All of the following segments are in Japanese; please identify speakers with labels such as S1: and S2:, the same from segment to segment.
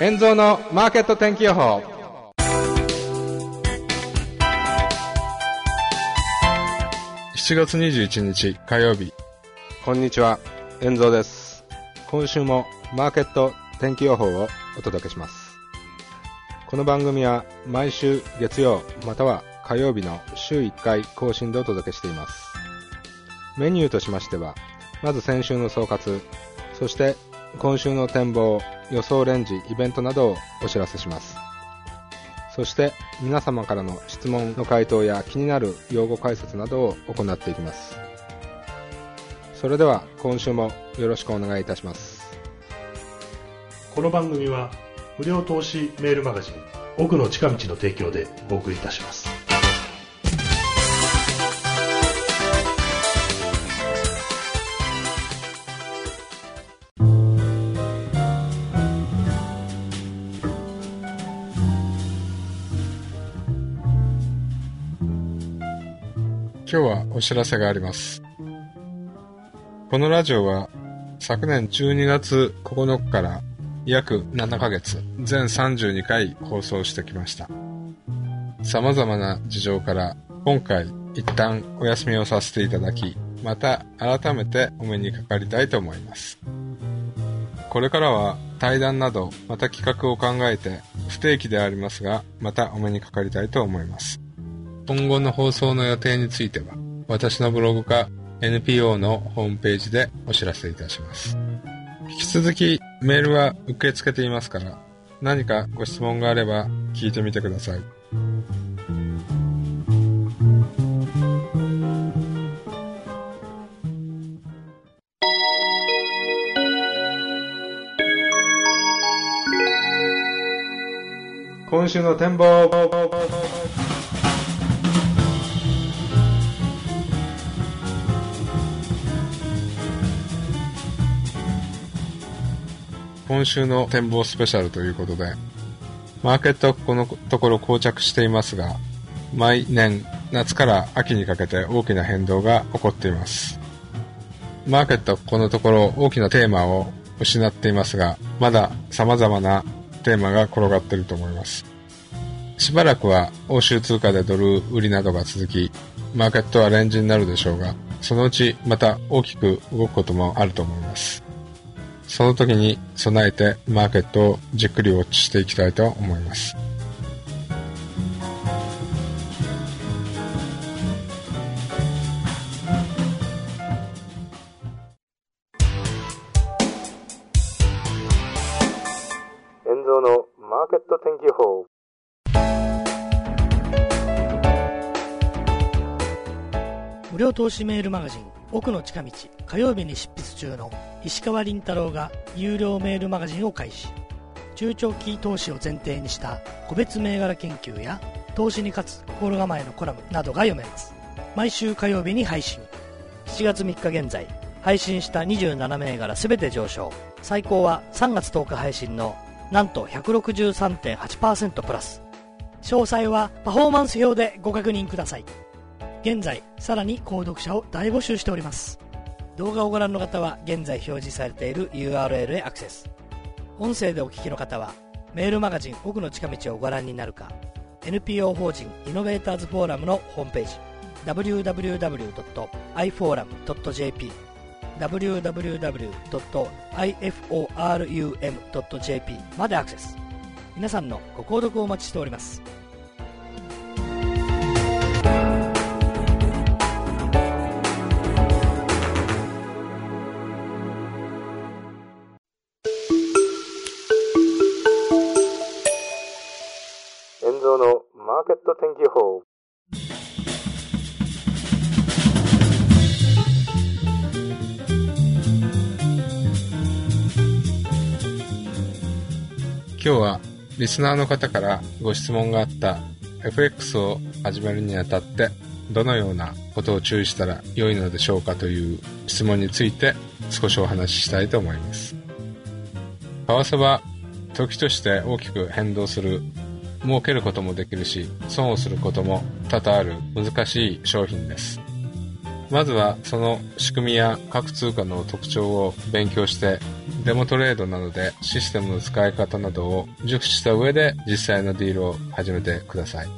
S1: 円蔵のマーケット天気予報。7月21日火曜日。こんにちは円蔵です。今週もマーケット天気予報をお届けします。この番組は毎週月曜または火曜日の週1回更新でお届けしています。メニューとしましてはまず先週の総括そして今週の展望予想レンジイベントなどをお知らせします。そして皆様からの質問の回答や気になる用語解説などを行っていきます。それでは今週もよろしくお願いいたします。
S2: この番組は無料投資メールマガジン奥の近道の提供でお送りいたします。
S1: 今日はお知らせがあります。このラジオは昨年12月9日から約7ヶ月、全32回放送してきました。様々な事情から今回一旦お休みをさせていただき、また改めてお目にかかりたいと思います。これからは対談などまた企画を考えて不定期でありますが、またお目にかかりたいと思います。今後の放送の予定については、私のブログか NPO のホームページでお知らせいたします。引き続きメールは受け付けていますから、何かご質問があれば聞いてみてください。今週の展望今週の展望スペシャルということで、マーケットはこのところ膠着していますが、毎年夏から秋にかけて大きな変動が起こっています。マーケットはこのところ大きなテーマを失っていますが、まだ様々なテーマが転がっていると思います。しばらくは欧州通貨でドル売りなどが続き、マーケットはレンジになるでしょうが、そのうちまた大きく動くこともあると思います。その時に備えてマーケットをじっくりウォッチしていきたいと思います。遠蔵のマーケット天気予報
S3: 無料投資メールマガジン奥の近道火曜日に執筆中の石川倫太郎が有料メールマガジンを開始。中長期投資を前提にした個別銘柄研究や投資に勝つ心構えのコラムなどが読めます。毎週火曜日に配信。7月3日現在配信した27銘柄全て上昇。最高は3月10日配信のなんと163.8%プラス。詳細はパフォーマンス表でご確認ください。現在さらに購読者を大募集しております。動画をご覧の方は現在表示されている URL へアクセス。音声でお聞きの方はメールマガジン奥の近道をご覧になるか NPO 法人イノベーターズフォーラムのホームページ www.iforum.jp www.iforum.jp までアクセス。皆さんのご購読をお待ちしております。
S1: ト天気予報今日はリスナーの方からご質問があった。FX を始めるにあたってどのようなことを注意したら良いのでしょうかという質問について少しお話ししたいと思います。為替は時として大きく変動する。儲けることもできるし損をすることも多々ある難しい商品ですまずはその仕組みや各通貨の特徴を勉強してデモトレードなどでシステムの使い方などを熟知した上で実際のディールを始めてください。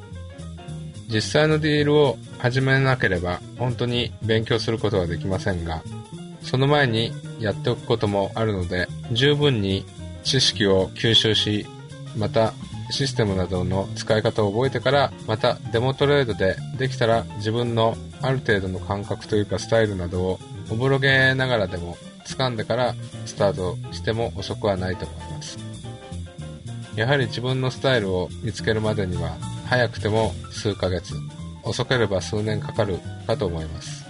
S1: 実際のディールを始めなければ本当に勉強することはできませんが、その前にやっておくこともあるので、十分に知識を吸収し、またシステムなどの使い方を覚えてから、またデモトレードでできたら自分のある程度の感覚というかスタイルなどをおぼろげながらでも掴んでからスタートしても遅くはないと思います。やはり自分のスタイルを見つけるまでには早くても数ヶ月、遅ければ数年かかるかと思います。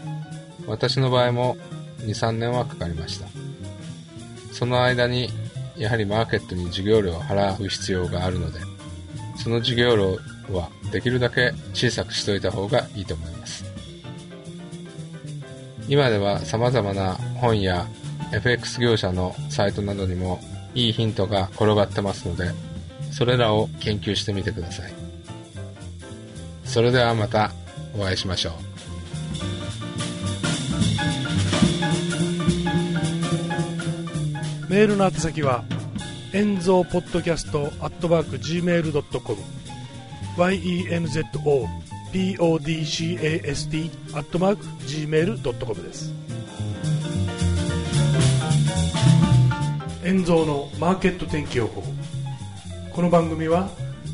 S1: 私の場合も2、3年はかかりました。その間にやはりマーケットに授業料を払う必要があるので、その授業料はできるだけ小さくしといた方がいいと思います。今では様々な本や FX 業者のサイトなどにもいいヒントが転がってますので、それらを研究してみてください。それではまたお会いしましょう。
S2: メールの宛先は遠蔵ポッドキャストアットマーク Gmail.com yenzo podcast アットマーク Gmail.com です。遠蔵のマーケット天気予報。この番組は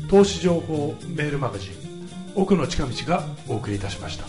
S2: 投資情報メールマガジン奥の近道がお送りいたしました。